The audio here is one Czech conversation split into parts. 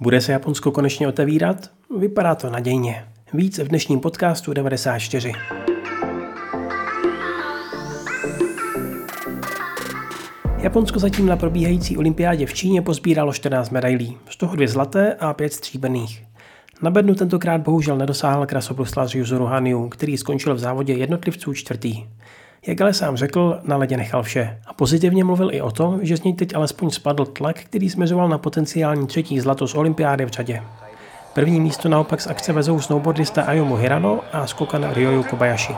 Bude se Japonsko konečně otevírat? Vypadá to nadějně. Víc v dnešním podcastu 94. Japonsko zatím na probíhající olympiádě v Číně pozbíralo 14 medailí, z toho dvě zlaté a pět stříbrných. Na bednu tentokrát bohužel nedosáhl krasobruslař Yuzuru Haniu, který skončil v závodě jednotlivců čtvrtý. Jak ale sám řekl, na ledě nechal vše. A pozitivně mluvil i o tom, že z něj teď alespoň spadl tlak, který směřoval na potenciální třetí zlato z olympiády v řadě. První místo naopak z akce vezou snowboardista Ayumu Hirano a skokan Ryoyu Kobayashi.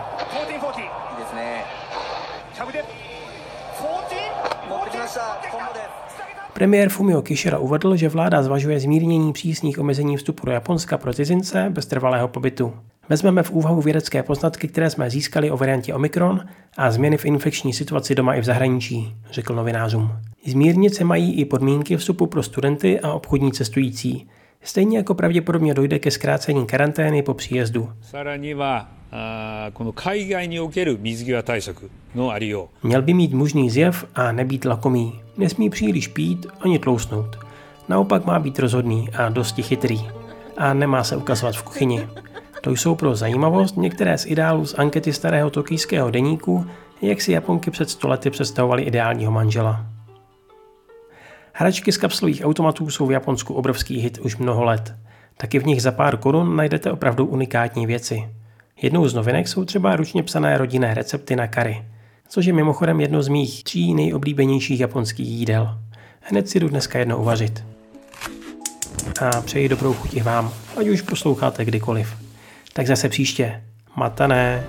Premiér Fumio Kishida uvedl, že vláda zvažuje zmírnění přísných omezení vstupu do Japonska pro cizince bez trvalého pobytu. Vezmeme v úvahu vědecké poznatky, které jsme získali o variantě Omikron a změny v infekční situaci doma i v zahraničí, řekl novinářům. Zmírnit se mají i podmínky vstupu pro studenty a obchodní cestující. Stejně jako pravděpodobně dojde ke zkrácení karantény po příjezdu. Měl by mít mužný zjev a nebýt lakomý. Nesmí příliš pít ani tlousnout. Naopak má být rozhodný a dosti chytrý. A nemá se ukazovat v kuchyni. To jsou pro zajímavost některé z ideálů z ankety starého tokijského deníku, jak si Japonky před stolety představovali ideálního manžela. Hračky z kapslových automatů jsou v Japonsku obrovský hit už mnoho let. Taky v nich za pár korun najdete opravdu unikátní věci. Jednou z novinek jsou třeba ručně psané rodinné recepty na kary, což je mimochodem jedno z mých tří nejoblíbenějších japonských jídel. Hned si jdu dneska jedno uvařit. A přeji dobrou chuť i vám, ať už posloucháte kdykoliv. Tak zase příště. Matané.